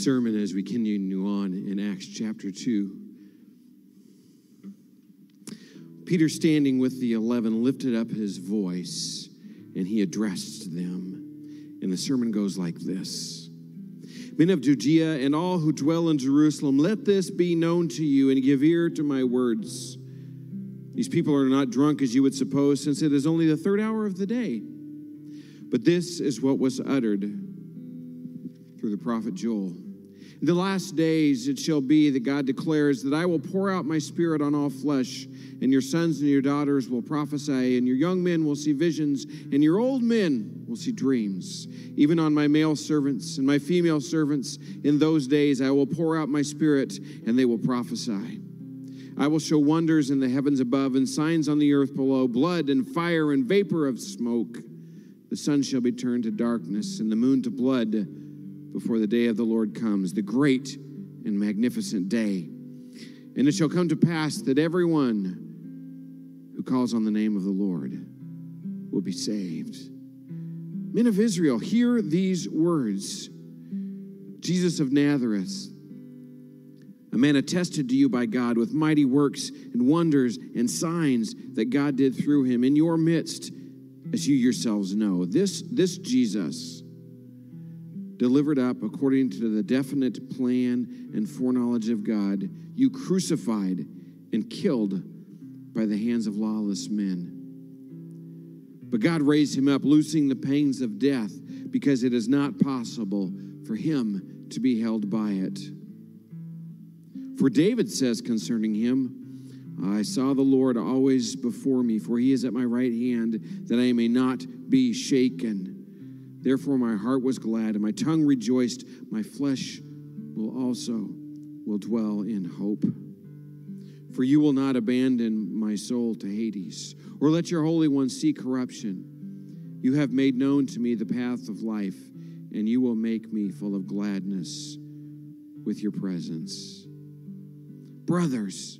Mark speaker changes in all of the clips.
Speaker 1: sermon as we continue on in Acts chapter 2. Peter, standing with the eleven, lifted up his voice and he addressed them. And the sermon goes like this Men of Judea and all who dwell in Jerusalem, let this be known to you and give ear to my words. These people are not drunk as you would suppose, since it is only the third hour of the day. But this is what was uttered through the prophet Joel. In the last days it shall be that God declares that I will pour out my spirit on all flesh, and your sons and your daughters will prophesy, and your young men will see visions, and your old men will see dreams. Even on my male servants and my female servants in those days I will pour out my spirit, and they will prophesy. I will show wonders in the heavens above and signs on the earth below blood and fire and vapor of smoke. The sun shall be turned to darkness and the moon to blood before the day of the Lord comes, the great and magnificent day. And it shall come to pass that everyone who calls on the name of the Lord will be saved. Men of Israel, hear these words Jesus of Nazareth, a man attested to you by God with mighty works and wonders and signs that God did through him in your midst, as you yourselves know. This, this Jesus delivered up according to the definite plan and foreknowledge of God, you crucified and killed by the hands of lawless men. But God raised him up, loosing the pains of death, because it is not possible for him to be held by it. For David says concerning him, I saw the Lord always before me, for he is at my right hand, that I may not be shaken. Therefore my heart was glad and my tongue rejoiced. My flesh will also will dwell in hope. For you will not abandon my soul to Hades, or let your Holy One see corruption. You have made known to me the path of life, and you will make me full of gladness with your presence. Brothers,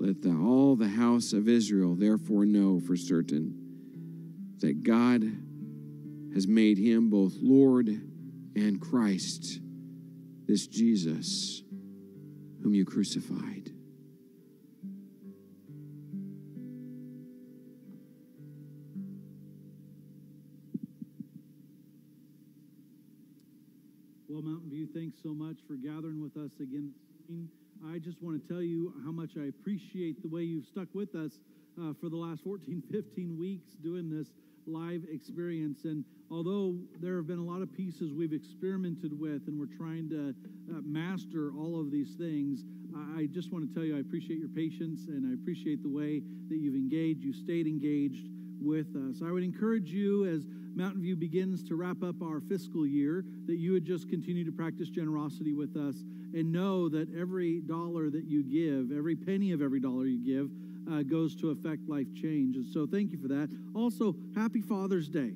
Speaker 1: Let the, all the house of Israel therefore know for certain that God has made him both Lord and Christ, this Jesus whom you crucified.
Speaker 2: Well, Mountain View, thanks so much for gathering with us again. I just want to tell you how much I appreciate the way you've stuck with us uh, for the last 14, 15 weeks doing this live experience. And although there have been a lot of pieces we've experimented with and we're trying to uh, master all of these things, I just want to tell you I appreciate your patience and I appreciate the way that you've engaged, you stayed engaged with us. I would encourage you as Mountain View begins to wrap up our fiscal year that you would just continue to practice generosity with us and know that every dollar that you give, every penny of every dollar you give, uh, goes to affect life change. And so thank you for that. Also, happy Father's Day.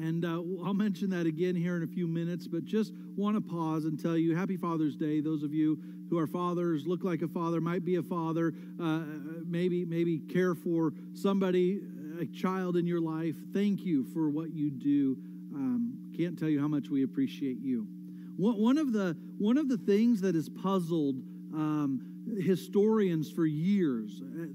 Speaker 2: And uh, I'll mention that again here in a few minutes, but just want to pause and tell you Happy Father's Day. Those of you who are fathers, look like a father, might be a father, uh, maybe maybe care for somebody, a child in your life. Thank you for what you do. Um, can't tell you how much we appreciate you. One of the, one of the things that has puzzled um, historians for years, uh,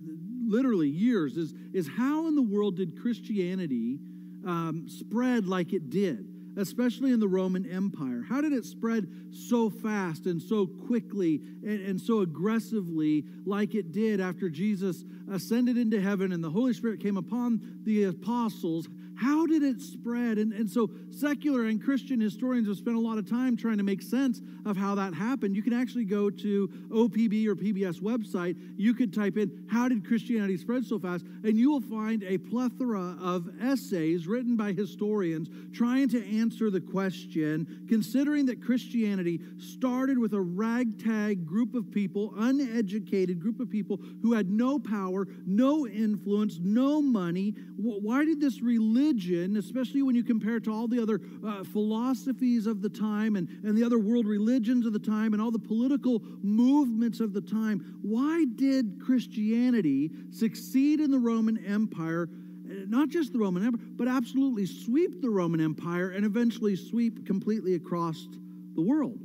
Speaker 2: literally years, is, is how in the world did Christianity um, spread like it did? Especially in the Roman Empire? How did it spread so fast and so quickly and, and, so aggressively, like it did after Jesus ascended into heaven and the Holy Spirit came upon the apostles? How did it spread? And, and so, secular and Christian historians have spent a lot of time trying to make sense of how that happened. You can actually go to OPB or PBS website. You could type in, How did Christianity spread so fast? And you will find a plethora of essays written by historians trying to answer the question, considering that Christianity started with a ragtag group of people, uneducated group of people who had no power, no influence, no money. Why did this religion? Religion, especially when you compare it to all the other uh, philosophies of the time and, and the other world religions of the time and all the political movements of the time, why did Christianity succeed in the Roman Empire? Uh, not just the Roman Empire, but absolutely sweep the Roman Empire and eventually sweep completely across the world.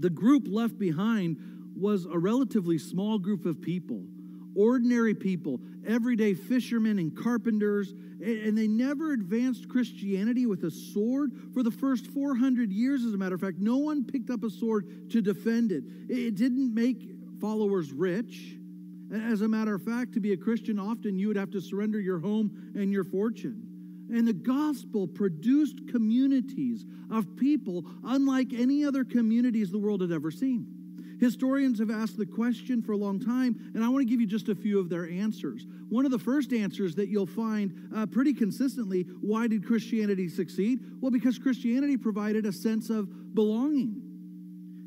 Speaker 2: The group left behind was a relatively small group of people ordinary people, everyday fishermen and carpenters, and they never advanced Christianity with a sword for the first 400 years, as a matter of fact. No one picked up a sword to defend it. It didn't make followers rich. As a matter of fact, to be a Christian, often you would have to surrender your home and your fortune. And the gospel produced communities of people unlike any other communities the world had ever seen. Historians have asked the question for a long time, and I want to give you just a few of their answers. One of the first answers that you'll find uh, pretty consistently why did Christianity succeed? Well, because Christianity provided a sense of belonging.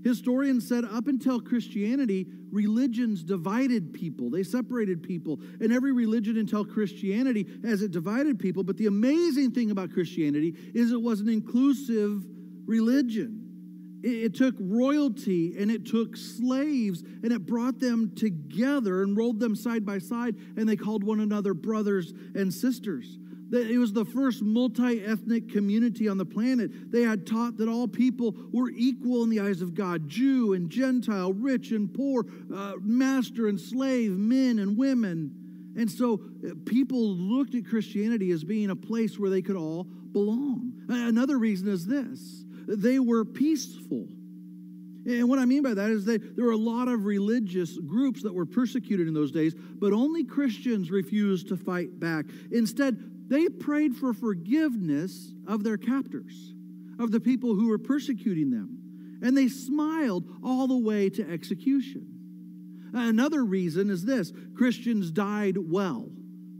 Speaker 2: Historians said up until Christianity, religions divided people. They separated people. And every religion until Christianity, as it divided people. But the amazing thing about Christianity is it was an inclusive religion. It took royalty and it took slaves and it brought them together and rolled them side by side and they called one another brothers and sisters. It was the first multi ethnic community on the planet. They had taught that all people were equal in the eyes of God Jew and Gentile, rich and poor, uh, master and slave, men and women. And so uh, people looked at Christianity as being a place where they could all belong. Another reason is this they were peaceful. And what I mean by that is that there were a lot of religious groups that were persecuted in those days, but only Christians refused to fight back. Instead, they prayed for forgiveness of their captors, of the people who were persecuting them, and they smiled all the way to execution. Another reason is this Christians died well.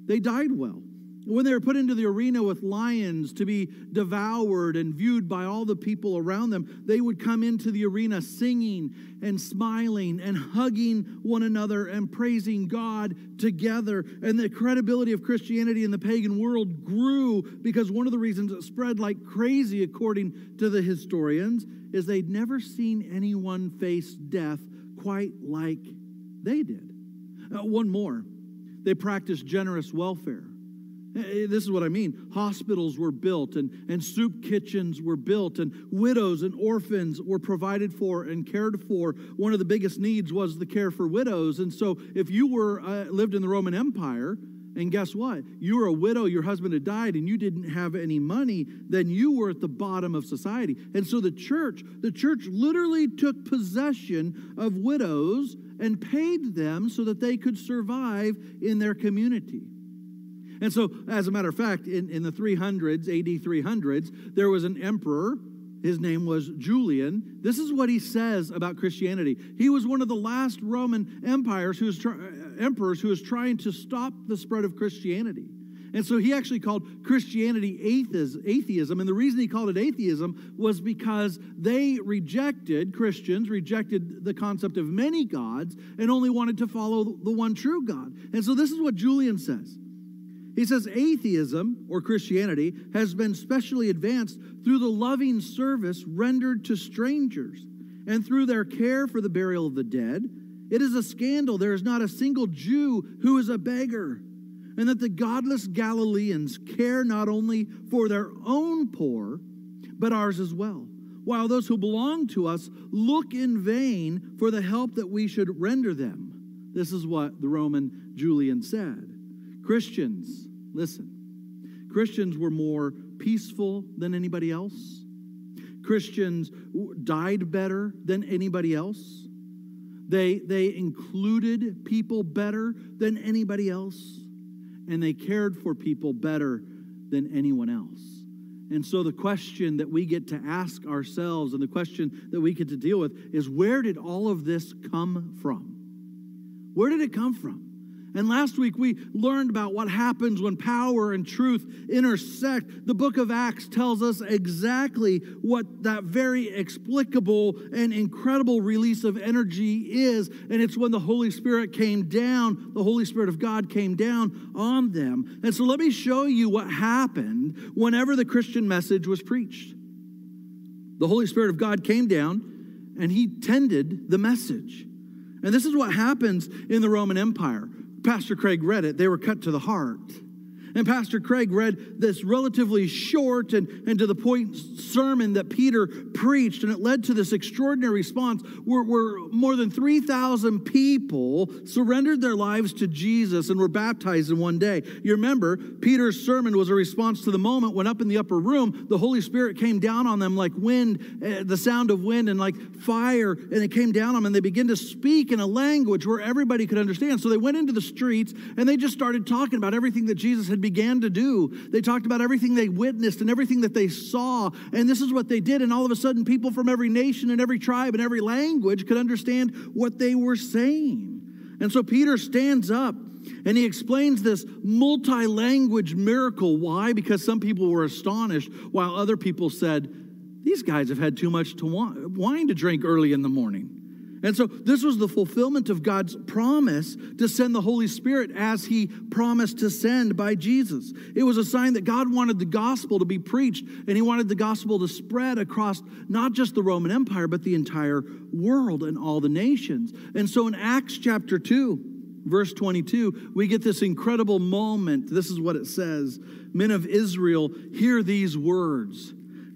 Speaker 2: They died well. When they were put into the arena with lions to be devoured and viewed by all the people around them, they would come into the arena singing and smiling and hugging one another and praising God together. And the credibility of Christianity in the pagan world grew because one of the reasons it spread like crazy, according to the historians, is they'd never seen anyone face death quite like they did. Uh, one more, they practiced generous welfare. Eh, this is what I mean. Hospitals were built, and, and soup kitchens were built, and widows and orphans were provided for and cared for. One of the biggest needs was the care for widows. And so, if you were uh, lived in the Roman Empire, and guess what? You were a widow, your husband had died, and you didn't have any money, then you were at the bottom of society. And so the church, the church literally took possession of widows and paid them so that they could survive in their community. And so, as a matter of fact, in, in the 300s, AD 300s, there was an emperor. His name was Julian. This is what he says about Christianity. He was one of the last Roman empires who was try, uh, emperors who was trying to stop the spread of Christianity. And so he actually called Christianity atheism. And the reason he called it atheism was because they rejected, Christians rejected the concept of many gods and only wanted to follow the one true God. And so this is what Julian says he says atheism, or Christianity, has been specially advanced through the loving service rendered to strangers and through their care for the burial of the dead. It is a scandal there is not a single Jew who is a beggar, and that the godless Galileans care not only for their own poor, but ours as well. While those who belong to us look in vain for the help that we should render them. This is what the Roman Julian said. Christians, listen, Christians were more peaceful than anybody else. Christians died better than anybody else. They, they included people better than anybody else. And they cared for people better than anyone else. And so the question that we get to ask ourselves and the question that we get to deal with is where did all of this come from? Where did it come from? And last week we learned about what happens when power and truth intersect. The book of Acts tells us exactly what that very explicable and incredible release of energy is. And it's when the Holy Spirit came down, the Holy Spirit of God came down on them. And so let me show you what happened whenever the Christian message was preached. The Holy Spirit of God came down and he tended the message. And this is what happens in the Roman Empire. Pastor Craig read it, they were cut to the heart. And Pastor Craig read this relatively short and, and to the point sermon that Peter preached, and it led to this extraordinary response where, where more than 3,000 people surrendered their lives to Jesus and were baptized in one day. You remember, Peter's sermon was a response to the moment when up in the upper room, the Holy Spirit came down on them like wind, uh, the sound of wind, and like fire, and it came down on them, and they began to speak in a language where everybody could understand. So they went into the streets and they just started talking about everything that Jesus had began to do. They talked about everything they witnessed and everything that they saw. And this is what they did. And all of a sudden, people from every nation and every tribe and every language could understand what they were saying. And so Peter stands up and he explains this multi language miracle. Why? Because some people were astonished, while other people said, These guys have had too much to wine to drink early in the morning. And so this was the fulfillment of God's promise to send the Holy Spirit as he promised to send by Jesus. It was a sign that God wanted the gospel to be preached and he wanted the gospel to spread across not just the Roman Empire, but the entire world and all the nations. And so in Acts chapter 2, verse 22, we get this incredible moment. This is what it says Men of Israel, hear these words.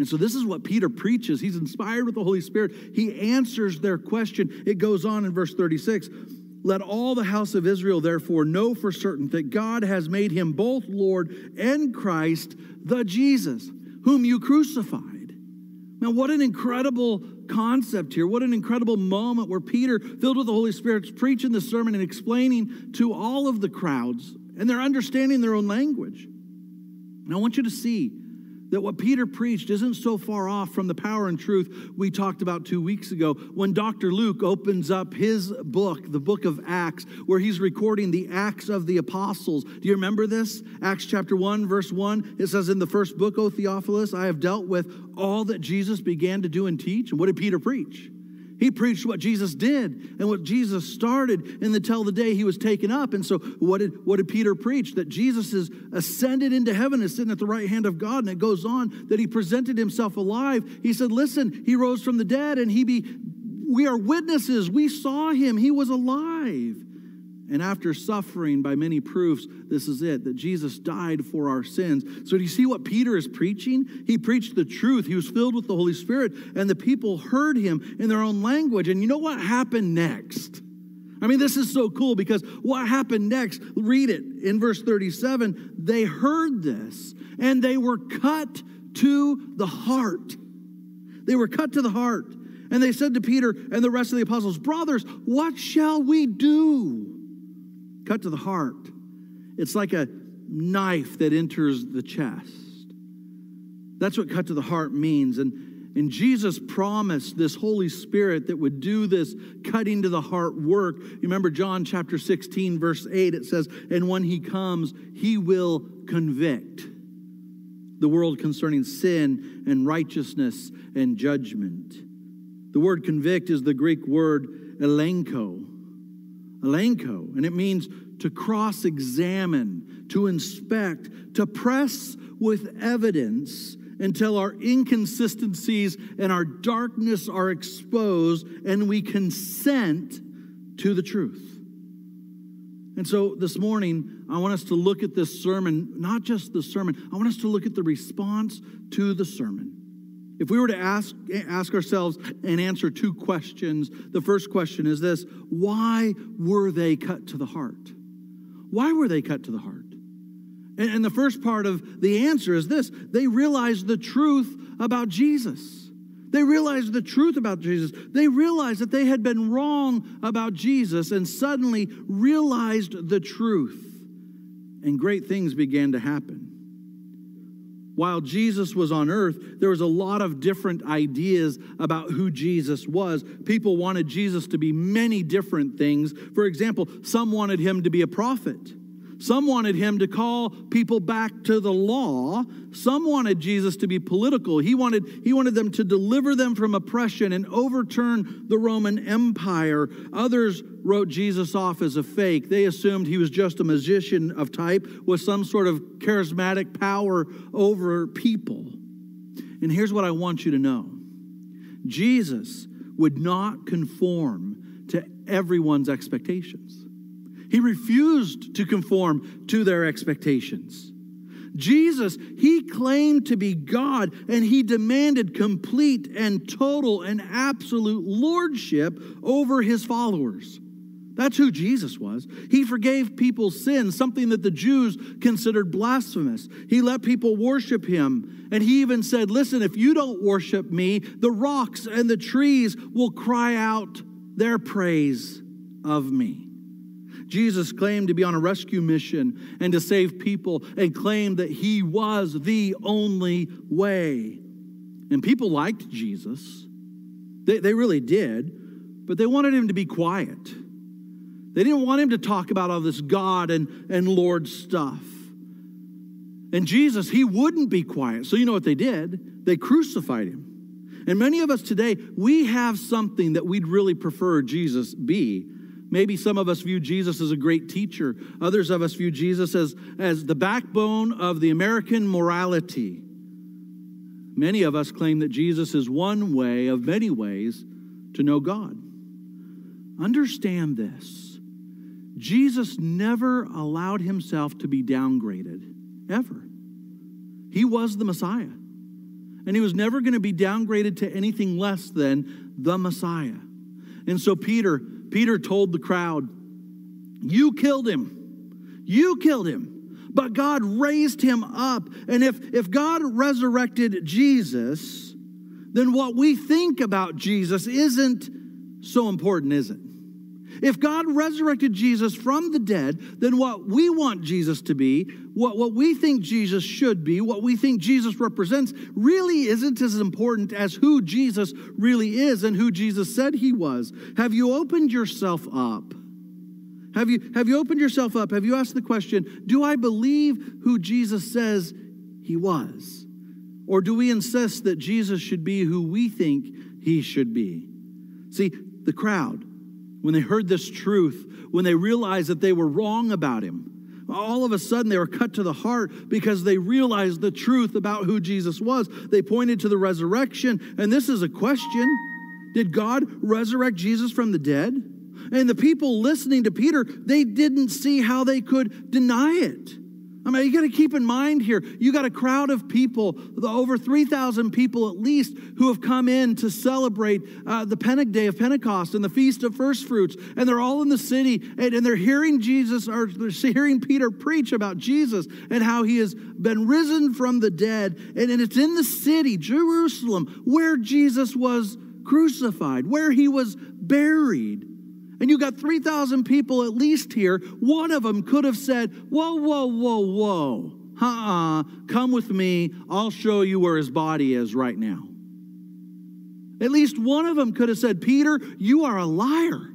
Speaker 2: And so this is what Peter preaches. He's inspired with the Holy Spirit. He answers their question. It goes on in verse 36. Let all the house of Israel therefore know for certain that God has made him both Lord and Christ, the Jesus, whom you crucified. Now, what an incredible concept here. What an incredible moment where Peter, filled with the Holy Spirit, is preaching the sermon and explaining to all of the crowds, and they're understanding their own language. And I want you to see that what Peter preached isn't so far off from the power and truth we talked about two weeks ago when Dr. Luke opens up his book, the book of Acts, where he's recording the Acts of the Apostles. Do you remember this? Acts chapter 1, verse 1, it says, In the first book, O Theophilus, I have dealt with all that Jesus began to do and teach. And what did Peter preach? He preached what Jesus did and what Jesus started and until the day he was taken up. And so, what did, what did Peter preach? That Jesus is ascended into heaven, is sitting at the right hand of God. And it goes on that he presented himself alive. He said, Listen, he rose from the dead, and he be, we are witnesses. We saw him, he was alive. And after suffering by many proofs, this is it that Jesus died for our sins. So, do you see what Peter is preaching? He preached the truth. He was filled with the Holy Spirit, and the people heard him in their own language. And you know what happened next? I mean, this is so cool because what happened next? Read it in verse 37. They heard this and they were cut to the heart. They were cut to the heart. And they said to Peter and the rest of the apostles, Brothers, what shall we do? Cut to the heart. It's like a knife that enters the chest. That's what cut to the heart means. And, and Jesus promised this Holy Spirit that would do this cutting to the heart work. You remember John chapter 16, verse 8, it says, And when he comes, he will convict the world concerning sin and righteousness and judgment. The word convict is the Greek word elenko elenko, and it means to cross examine, to inspect, to press with evidence until our inconsistencies and our darkness are exposed and we consent to the truth. And so this morning, I want us to look at this sermon, not just the sermon, I want us to look at the response to the sermon. If we were to ask, ask ourselves and answer two questions, the first question is this Why were they cut to the heart? Why were they cut to the heart? And, and the first part of the answer is this they realized the truth about Jesus. They realized the truth about Jesus. They realized that they had been wrong about Jesus and suddenly realized the truth. And great things began to happen. While Jesus was on earth, there was a lot of different ideas about who Jesus was. People wanted Jesus to be many different things. For example, some wanted him to be a prophet. Some wanted him to call people back to the law. Some wanted Jesus to be political. He wanted, he wanted them to deliver them from oppression and overturn the Roman Empire. Others wrote Jesus off as a fake. They assumed he was just a magician of type with some sort of charismatic power over people. And here's what I want you to know Jesus would not conform to everyone's expectations. He refused to conform to their expectations. Jesus, he claimed to be God and he demanded complete and total and absolute lordship over his followers. That's who Jesus was. He forgave people's sins, something that the Jews considered blasphemous. He let people worship him. And he even said, Listen, if you don't worship me, the rocks and the trees will cry out their praise of me. Jesus claimed to be on a rescue mission and to save people and claimed that he was the only way. And people liked Jesus. They, they really did, but they wanted him to be quiet. They didn't want him to talk about all this God and, and Lord stuff. And Jesus, he wouldn't be quiet. So you know what they did? They crucified him. And many of us today, we have something that we'd really prefer Jesus be Maybe some of us view Jesus as a great teacher. Others of us view Jesus as, as the backbone of the American morality. Many of us claim that Jesus is one way of many ways to know God. Understand this Jesus never allowed himself to be downgraded, ever. He was the Messiah, and he was never going to be downgraded to anything less than the Messiah. And so, Peter, Peter told the crowd, You killed him. You killed him. But God raised him up. And if, if God resurrected Jesus, then what we think about Jesus isn't so important, is it? If God resurrected Jesus from the dead, then what we want Jesus to be, what, what we think Jesus should be, what we think Jesus represents, really isn't as important as who Jesus really is and who Jesus said he was. Have you opened yourself up? Have you, have you opened yourself up? Have you asked the question, do I believe who Jesus says he was? Or do we insist that Jesus should be who we think he should be? See, the crowd, when they heard this truth, when they realized that they were wrong about him, all of a sudden they were cut to the heart because they realized the truth about who Jesus was. They pointed to the resurrection, and this is a question Did God resurrect Jesus from the dead? And the people listening to Peter, they didn't see how they could deny it. I mean, you got to keep in mind here, you got a crowd of people, over 3,000 people at least, who have come in to celebrate uh, the Pente- Day of Pentecost and the Feast of First Fruits. And they're all in the city and, and they're hearing Jesus, or they're hearing Peter preach about Jesus and how he has been risen from the dead. And, and it's in the city, Jerusalem, where Jesus was crucified, where he was buried. And you got 3,000 people at least here. One of them could have said, Whoa, whoa, whoa, whoa. Uh uh Come with me. I'll show you where his body is right now. At least one of them could have said, Peter, you are a liar.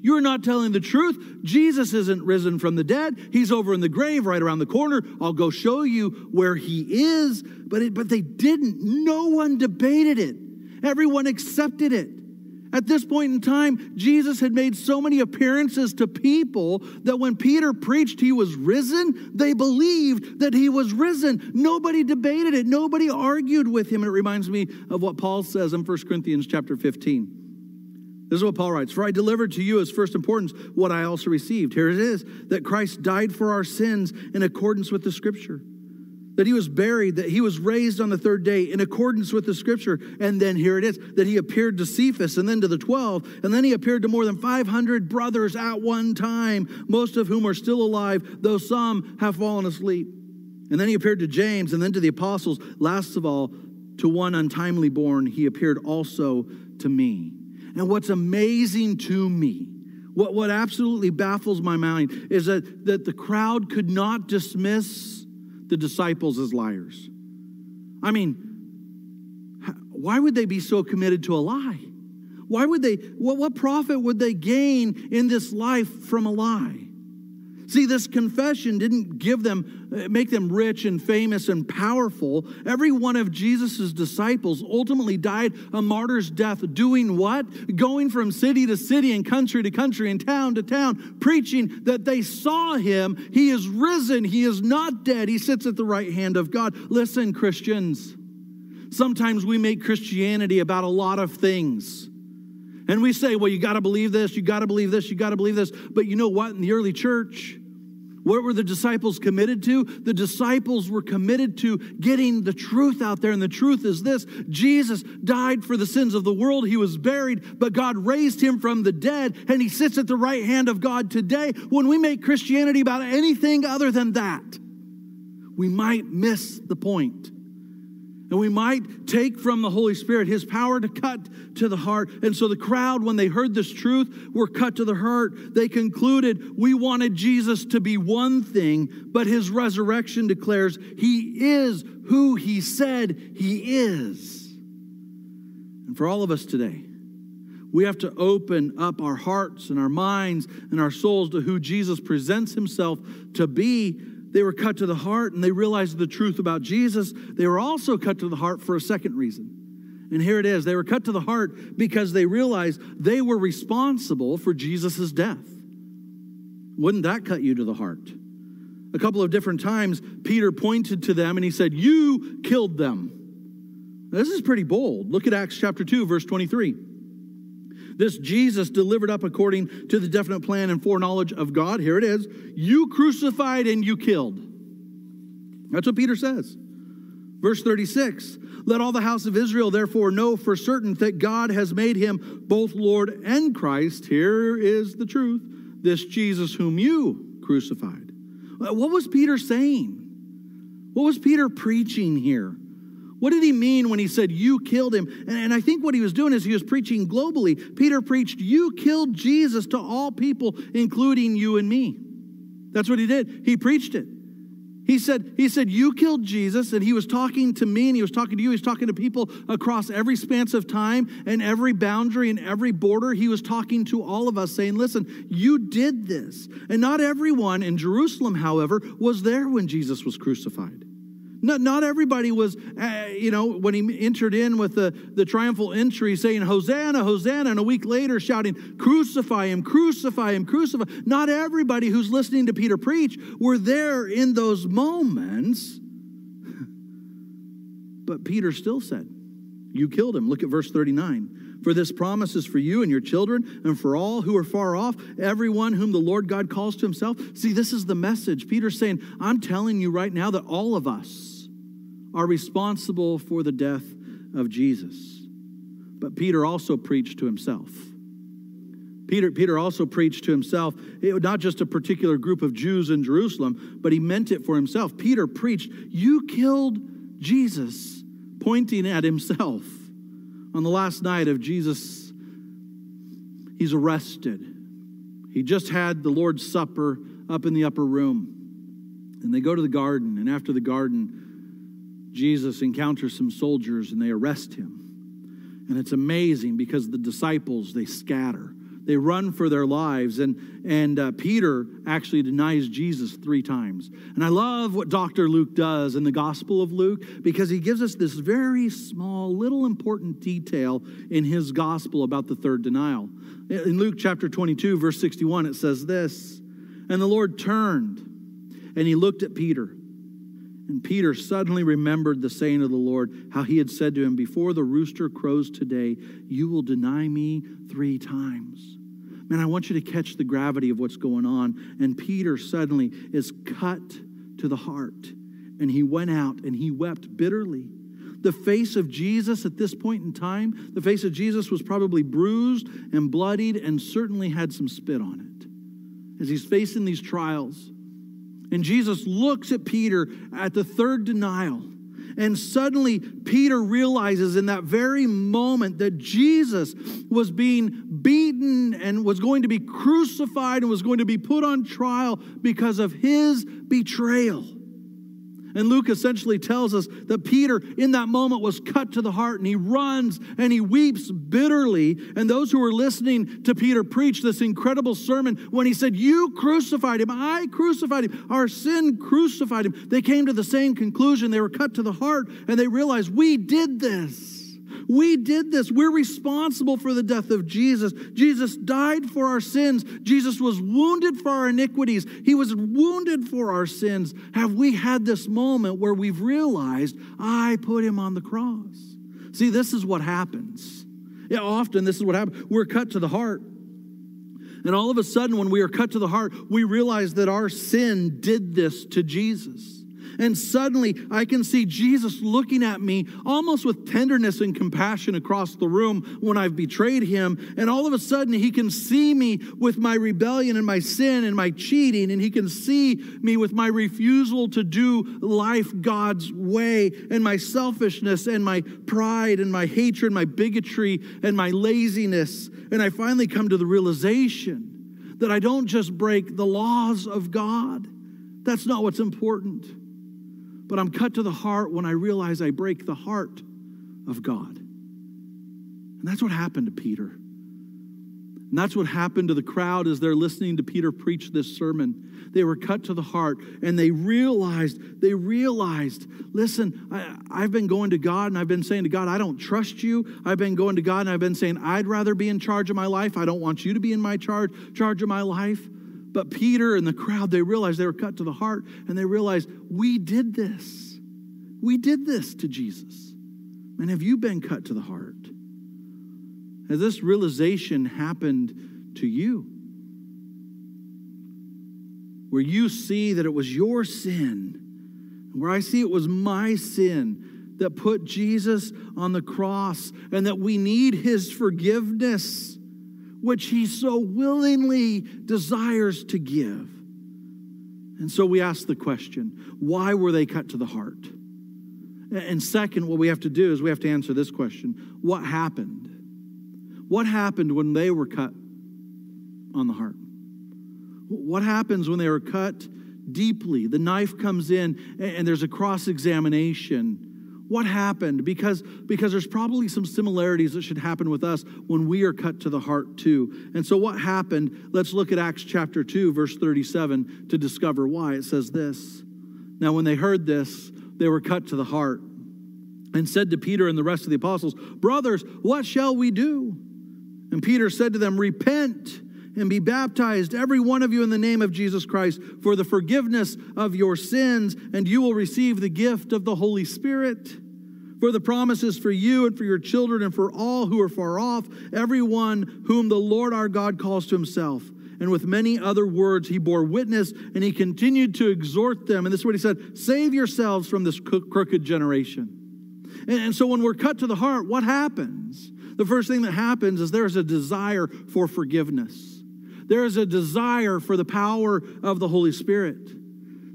Speaker 2: You're not telling the truth. Jesus isn't risen from the dead. He's over in the grave right around the corner. I'll go show you where he is. But, it, but they didn't. No one debated it, everyone accepted it. At this point in time, Jesus had made so many appearances to people that when Peter preached he was risen, they believed that he was risen. Nobody debated it, nobody argued with him. And it reminds me of what Paul says in 1 Corinthians chapter 15. This is what Paul writes For I delivered to you as first importance what I also received. Here it is that Christ died for our sins in accordance with the scripture, that he was buried, that he was raised on the third day in accordance with the scripture. And then here it is that he appeared to Cephas and then to the 12, and then he appeared to more than 500 brothers at one time, most of whom are still alive, though some have fallen asleep. And then he appeared to James and then to the apostles. Last of all, to one untimely born, he appeared also to me. And what's amazing to me, what, what absolutely baffles my mind, is that, that the crowd could not dismiss the disciples as liars. I mean, why would they be so committed to a lie? Why would they, what, what profit would they gain in this life from a lie? See, this confession didn't give them, uh, make them rich and famous and powerful. Every one of Jesus' disciples ultimately died a martyr's death doing what? Going from city to city and country to country and town to town, preaching that they saw him. He is risen. He is not dead. He sits at the right hand of God. Listen, Christians, sometimes we make Christianity about a lot of things. And we say, well, you got to believe this, you got to believe this, you got to believe this. But you know what? In the early church, what were the disciples committed to? The disciples were committed to getting the truth out there. And the truth is this Jesus died for the sins of the world. He was buried, but God raised him from the dead, and he sits at the right hand of God today. When we make Christianity about anything other than that, we might miss the point. And we might take from the Holy Spirit his power to cut to the heart. And so the crowd, when they heard this truth, were cut to the heart. They concluded, We wanted Jesus to be one thing, but his resurrection declares he is who he said he is. And for all of us today, we have to open up our hearts and our minds and our souls to who Jesus presents himself to be they were cut to the heart and they realized the truth about Jesus. They were also cut to the heart for a second reason. And here it is. They were cut to the heart because they realized they were responsible for Jesus' death. Wouldn't that cut you to the heart? A couple of different times, Peter pointed to them and he said, You killed them. this is pretty bold. Look at Acts chapter 2, verse 23. This Jesus delivered up according to the definite plan and foreknowledge of God. Here it is. You crucified and you killed. That's what Peter says. Verse 36 Let all the house of Israel therefore know for certain that God has made him both Lord and Christ. Here is the truth this Jesus whom you crucified. What was Peter saying? What was Peter preaching here? What did he mean when he said, You killed him? And, and, I think what he was doing is he was preaching globally. Peter preached, You killed Jesus to all people, including you and me. That's what he did. He preached it. He said, he said, You killed Jesus, and he was talking to me and he was talking to you. He was talking to people across every span of time and every boundary and every border. He was talking to all of us, saying, Listen, you did this. And not everyone in Jerusalem, however, was there when Jesus was crucified. Not, not everybody was, uh, you know, when he entered in with the, the triumphal entry saying, Hosanna, Hosanna, and a week later shouting, Crucify him, crucify him, crucify. Not everybody who's listening to Peter preach were there in those moments. But Peter still said, You killed him. Look at verse 39. For this promise is for you and your children, and for all who are far off, everyone whom the Lord God calls to himself. See, this is the message. Peter's saying, I'm telling you right now that all of us are responsible for the death of Jesus. But Peter also preached to himself. Peter, Peter also preached to himself, it, not just a particular group of Jews in Jerusalem, but he meant it for himself. Peter preached, You killed Jesus, pointing at himself. On the last night of Jesus, he's arrested. He just had the Lord's Supper up in the upper room. And they go to the garden, and after the garden, Jesus encounters some soldiers and they arrest him. And it's amazing because the disciples, they scatter. They run for their lives. And, and uh, Peter actually denies Jesus three times. And I love what Dr. Luke does in the Gospel of Luke because he gives us this very small, little important detail in his gospel about the third denial. In Luke chapter 22, verse 61, it says this And the Lord turned and he looked at Peter. And Peter suddenly remembered the saying of the Lord, how he had said to him, Before the rooster crows today, you will deny me three times. Man, I want you to catch the gravity of what's going on. And Peter suddenly is cut to the heart. And he went out and he wept bitterly. The face of Jesus at this point in time, the face of Jesus was probably bruised and bloodied and certainly had some spit on it as he's facing these trials. And Jesus looks at Peter at the third denial. And suddenly, Peter realizes in that very moment that Jesus was being beaten and was going to be crucified and was going to be put on trial because of his betrayal. And Luke essentially tells us that Peter, in that moment, was cut to the heart and he runs and he weeps bitterly. And those who were listening to Peter preach this incredible sermon, when he said, You crucified him, I crucified him, our sin crucified him, they came to the same conclusion. They were cut to the heart and they realized, We did this. We did this. We're responsible for the death of Jesus. Jesus died for our sins. Jesus was wounded for our iniquities. He was wounded for our sins. Have we had this moment where we've realized, I put him on the cross? See, this is what happens. Yeah, often this is what happens. We're cut to the heart. And all of a sudden, when we are cut to the heart, we realize that our sin did this to Jesus. And suddenly I can see Jesus looking at me almost with tenderness and compassion across the room when I've betrayed him. And all of a sudden he can see me with my rebellion and my sin and my cheating. And he can see me with my refusal to do life God's way and my selfishness and my pride and my hatred, my bigotry and my laziness. And I finally come to the realization that I don't just break the laws of God. That's not what's important. But I'm cut to the heart when I realize I break the heart of God. And that's what happened to Peter. And that's what happened to the crowd as they're listening to Peter preach this sermon. They were cut to the heart and they realized, they realized, listen, I, have been going to God and I've been saying to God, I don't trust you. I've been going to God and I've been saying, I'd rather be in charge of my life. I don't want you to be in my charge, charge of my life. But Peter and the crowd, they realized they were cut to the heart and they realized, we did this. We did this to Jesus. And have you been cut to the heart? Has this realization happened to you? Where you see that it was your sin, where I see it was my sin that put Jesus on the cross, and that we need his forgiveness which he so willingly desires to give. And so we ask the question why were they cut to the heart? And second, what we have to do is we have to answer this question what happened? What happened when they were cut on the heart? What happens when they were cut deeply? The knife comes in and there's a cross examination what happened? Because, because there's probably some similarities that should happen with us when we are cut to the heart too. And so, what happened? Let's look at Acts chapter 2, verse 37 to discover why. It says this Now, when they heard this, they were cut to the heart and said to Peter and the rest of the apostles, Brothers, what shall we do? And Peter said to them, Repent and be baptized, every one of you, in the name of Jesus Christ, for the forgiveness of your sins, and you will receive the gift of the Holy Spirit. For the promises for you and for your children and for all who are far off, everyone whom the Lord our God calls to himself. And with many other words, he bore witness and he continued to exhort them. And this is what he said Save yourselves from this crooked generation. And, so when we're cut to the heart, what happens? The first thing that happens is there's a desire for forgiveness there is a desire for the power of the Holy Spirit.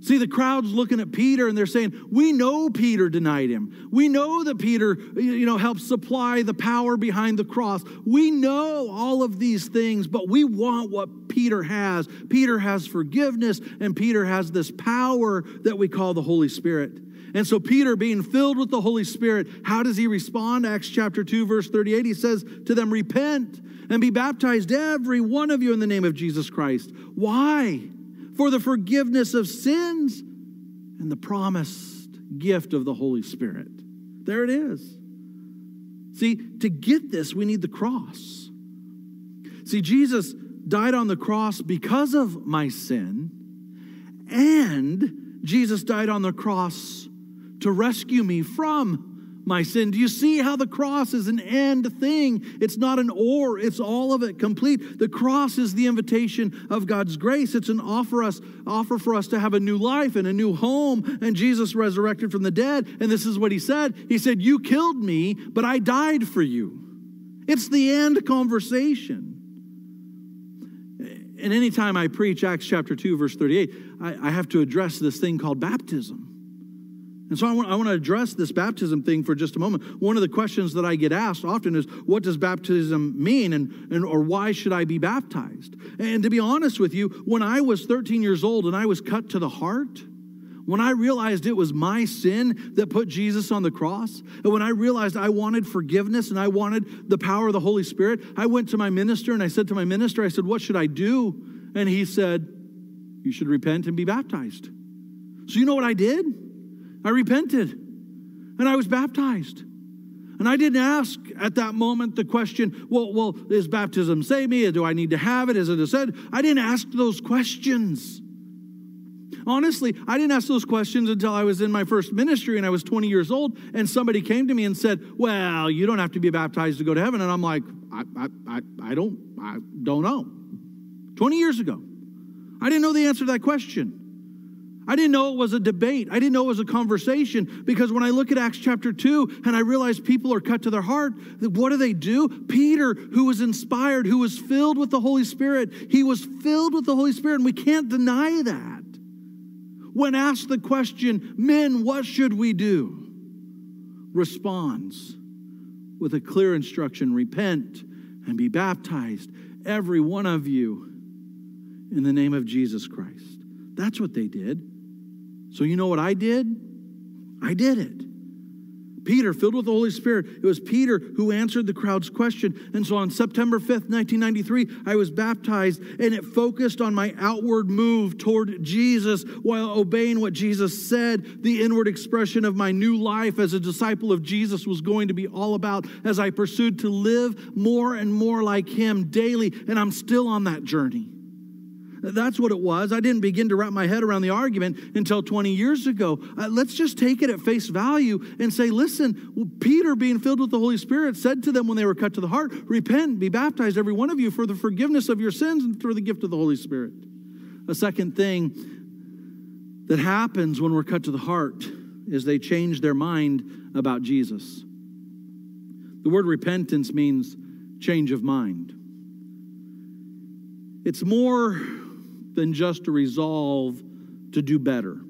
Speaker 2: See, the crowd's looking at Peter and they're saying, We know Peter denied him. We know that Peter, you know, helped supply the power behind the cross. We know all of these things, but we want what Peter has. Peter has forgiveness, and Peter has this power that we call the Holy Spirit. And so, Peter, being filled with the Holy Spirit, how does he respond? Acts chapter 2, verse 38, he says to them, Repent and be baptized, every one of you, in the name of Jesus Christ. Why? for the forgiveness of sins and the promised gift of the Holy Spirit. There it is. See, to get this, we need the cross. See, Jesus died on the cross because of my sin, and Jesus died on the cross to rescue me from my sin. Do you see how the cross is an end thing? It's not an or, it's all of it complete. The cross is the invitation of God's grace. It's an offer us offer for us to have a new life and a new home and Jesus resurrected from the dead. And this is what he said. He said, "You killed me, but I died for you." It's the end conversation. And anytime I preach Acts chapter 2, verse 38, I, I have to address this thing called baptism. And so I want, I want to address this baptism thing for just a moment. One of the questions that I get asked often is, what does baptism mean and, and or why should I be baptized? And to be honest with you, when I was 13 years old and I was cut to the heart, when I realized it was my sin that put Jesus on the cross, and when I realized I wanted forgiveness and I wanted the power of the Holy Spirit, I went to my minister and I said to my minister, I said, What should I do? And he said, You should repent and be baptized. So you know what I did? I repented and I was baptized. And I didn't ask at that moment the question, well, well, is baptism save me? Do I need to have it? Is it a said? I didn't ask those questions. Honestly, I didn't ask those questions until I was in my first ministry and I was 20 years old, and somebody came to me and said, Well, you don't have to be baptized to go to heaven. And I'm like, I, I, I, I don't, I don't know. 20 years ago. I didn't know the answer to that question. I didn't know it was a debate. I didn't know it was a conversation because when I look at Acts chapter 2 and I realize people are cut to their heart, what do they do? Peter, who was inspired, who was filled with the Holy Spirit, he was filled with the Holy Spirit, and we can't deny that. When asked the question, Men, what should we do? responds with a clear instruction repent and be baptized, every one of you, in the name of Jesus Christ. That's what they did. So, you know what I did? I did it. Peter, filled with the Holy Spirit, it was Peter who answered the crowd's question. And so on September 5th, 1993, I was baptized, and it focused on my outward move toward Jesus while obeying what Jesus said. The inward expression of my new life as a disciple of Jesus was going to be all about as I pursued to live more and more like Him daily. And I'm still on that journey. That's what it was. I didn't begin to wrap my head around the argument until 20 years ago. Uh, let's just take it at face value and say, listen, Peter, being filled with the Holy Spirit, said to them when they were cut to the heart, Repent, be baptized, every one of you, for the forgiveness of your sins and for the gift of the Holy Spirit. A second thing that happens when we're cut to the heart is they change their mind about Jesus. The word repentance means change of mind. It's more than just a resolve to do better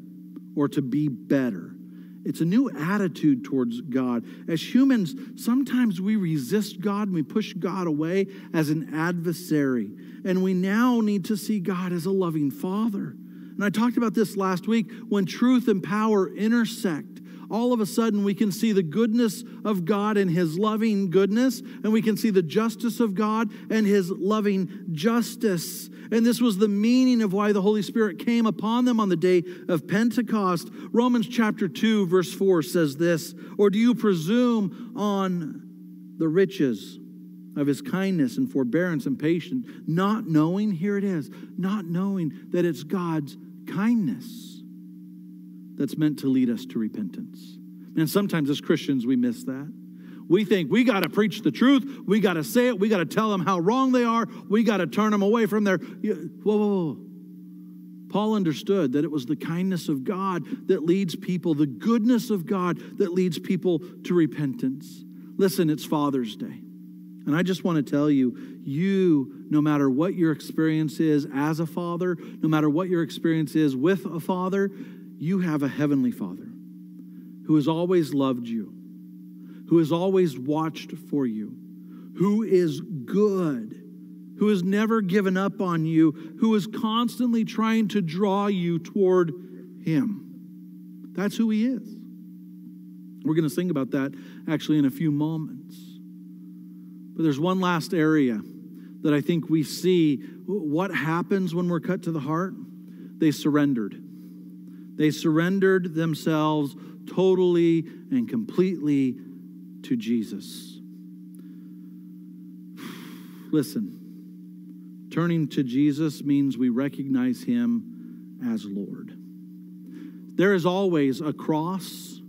Speaker 2: or to be better. It's a new attitude towards God. As humans, sometimes we resist God and we push God away as an adversary. And we now need to see God as a loving Father. And I talked about this last week when truth and power intersect all of a sudden we can see the goodness of God and His loving goodness, and we can see the justice of God and His loving justice. And this was the meaning of why the Holy Spirit came upon them on the day of Pentecost. Romans chapter 2, verse 4 says this Or do you presume on the riches of his kindness and forbearance and patience, not knowing, here it is, not knowing that it's God's kindness that's meant to lead us to repentance. And sometimes as Christians, we miss that. We think we got to preach the truth. We got to say it. We got to tell them how wrong they are. We got to turn them away from their. Whoa, whoa, whoa. Paul understood that it was the kindness of God that leads people, the goodness of God that leads people to repentance. Listen, it's Father's Day. And I just want to tell you, you, no matter what your experience is as a father, no matter what your experience is with a father, you have a heavenly father who has always loved you, who has always watched for you, who is good, who has never given up on you, who is constantly trying to draw you toward him. That's who he is. We're going to sing about that actually in a few moments. But there's one last area that I think we see what happens when we're cut to the heart. They surrendered. They surrendered themselves totally and completely to Jesus. Listen, turning to Jesus means we recognize him as Lord. There is always a cross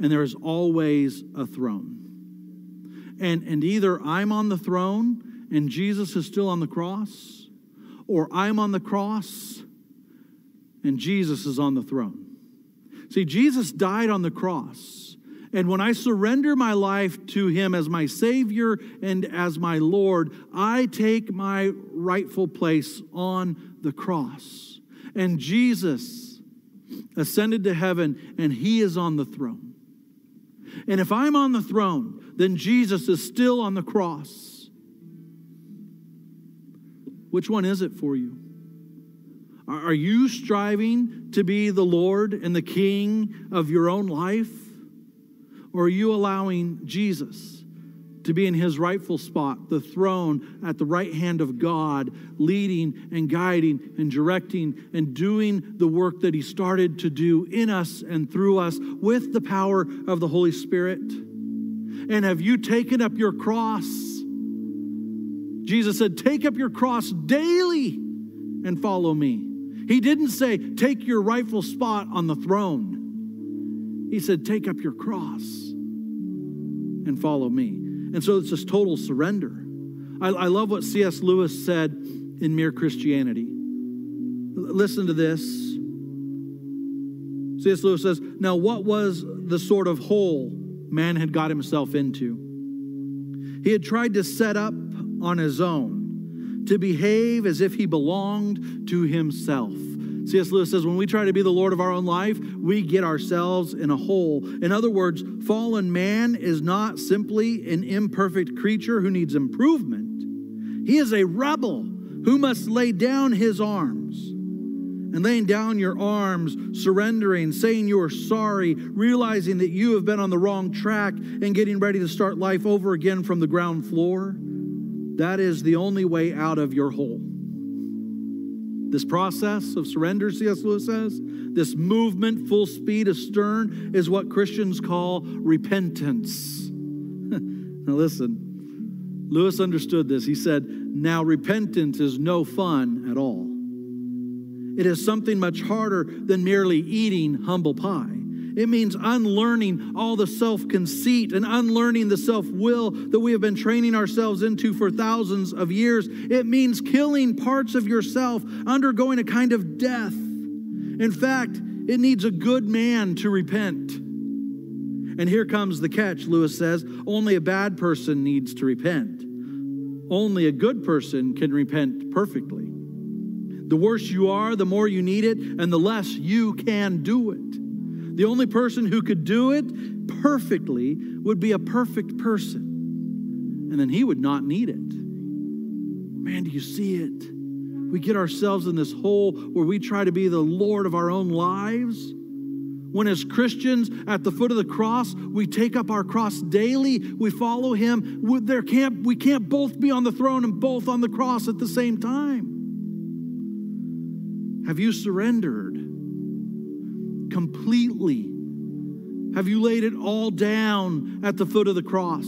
Speaker 2: and there is always a throne. And, and either I'm on the throne and Jesus is still on the cross, or I'm on the cross and Jesus is on the throne. See, Jesus died on the cross. And when I surrender my life to Him as my Savior and as my Lord, I take my rightful place on the cross. And Jesus ascended to heaven, and He is on the throne. And if I'm on the throne, then Jesus is still on the cross. Which one is it for you? Are you striving to be the Lord and the King of your own life? Or are you allowing Jesus to be in his rightful spot, the throne at the right hand of God, leading and guiding and directing and doing the work that he started to do in us and through us with the power of the Holy Spirit? And have you taken up your cross? Jesus said, Take up your cross daily and follow me. He didn't say, Take your rightful spot on the throne. He said, Take up your cross and follow me. And so it's this total surrender. I, I love what C.S. Lewis said in Mere Christianity. Listen to this. C.S. Lewis says, Now, what was the sort of hole man had got himself into? He had tried to set up on his own, to behave as if he belonged to himself. C.S. Lewis says, when we try to be the Lord of our own life, we get ourselves in a hole. In other words, fallen man is not simply an imperfect creature who needs improvement, he is a rebel who must lay down his arms. And laying down your arms, surrendering, saying you are sorry, realizing that you have been on the wrong track, and getting ready to start life over again from the ground floor, that is the only way out of your hole. This process of surrender, C.S. Lewis says, this movement full speed astern is what Christians call repentance. now, listen, Lewis understood this. He said, Now repentance is no fun at all. It is something much harder than merely eating humble pie. It means unlearning all the self conceit and unlearning the self will that we have been training ourselves into for thousands of years. It means killing parts of yourself, undergoing a kind of death. In fact, it needs a good man to repent. And here comes the catch, Lewis says only a bad person needs to repent. Only a good person can repent perfectly. The worse you are, the more you need it, and the less you can do it. The only person who could do it perfectly would be a perfect person. And then he would not need it. Man, do you see it? We get ourselves in this hole where we try to be the Lord of our own lives. When, as Christians at the foot of the cross, we take up our cross daily, we follow Him. There can't, we can't both be on the throne and both on the cross at the same time. Have you surrendered? Completely? Have you laid it all down at the foot of the cross?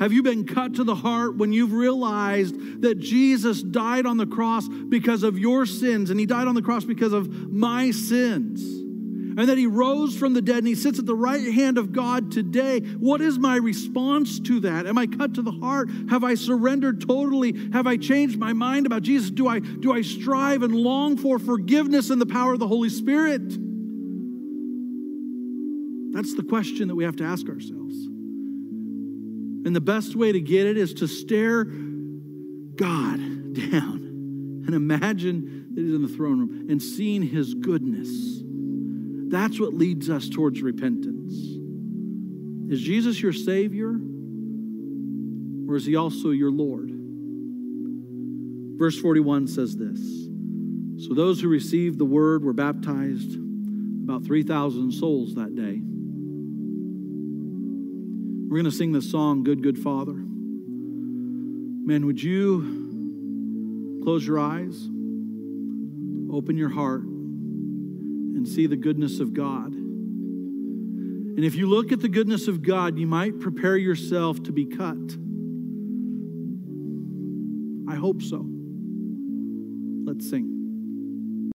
Speaker 2: Have you been cut to the heart when you've realized that Jesus died on the cross because of your sins and he died on the cross because of my sins? And that he rose from the dead and he sits at the right hand of God today. What is my response to that? Am I cut to the heart? Have I surrendered totally? Have I changed my mind about Jesus? Do I, do I strive and long for forgiveness and the power of the Holy Spirit? That's the question that we have to ask ourselves. And the best way to get it is to stare God down and imagine that He's in the throne room and seeing His goodness. That's what leads us towards repentance. Is Jesus your Savior? Or is He also your Lord? Verse 41 says this So those who received the word were baptized, about 3,000 souls that day. We're going to sing the song, Good, Good Father. Man, would you close your eyes, open your heart, and see the goodness of God? And if you look at the goodness of God, you might prepare yourself to be cut. I hope so. Let's sing.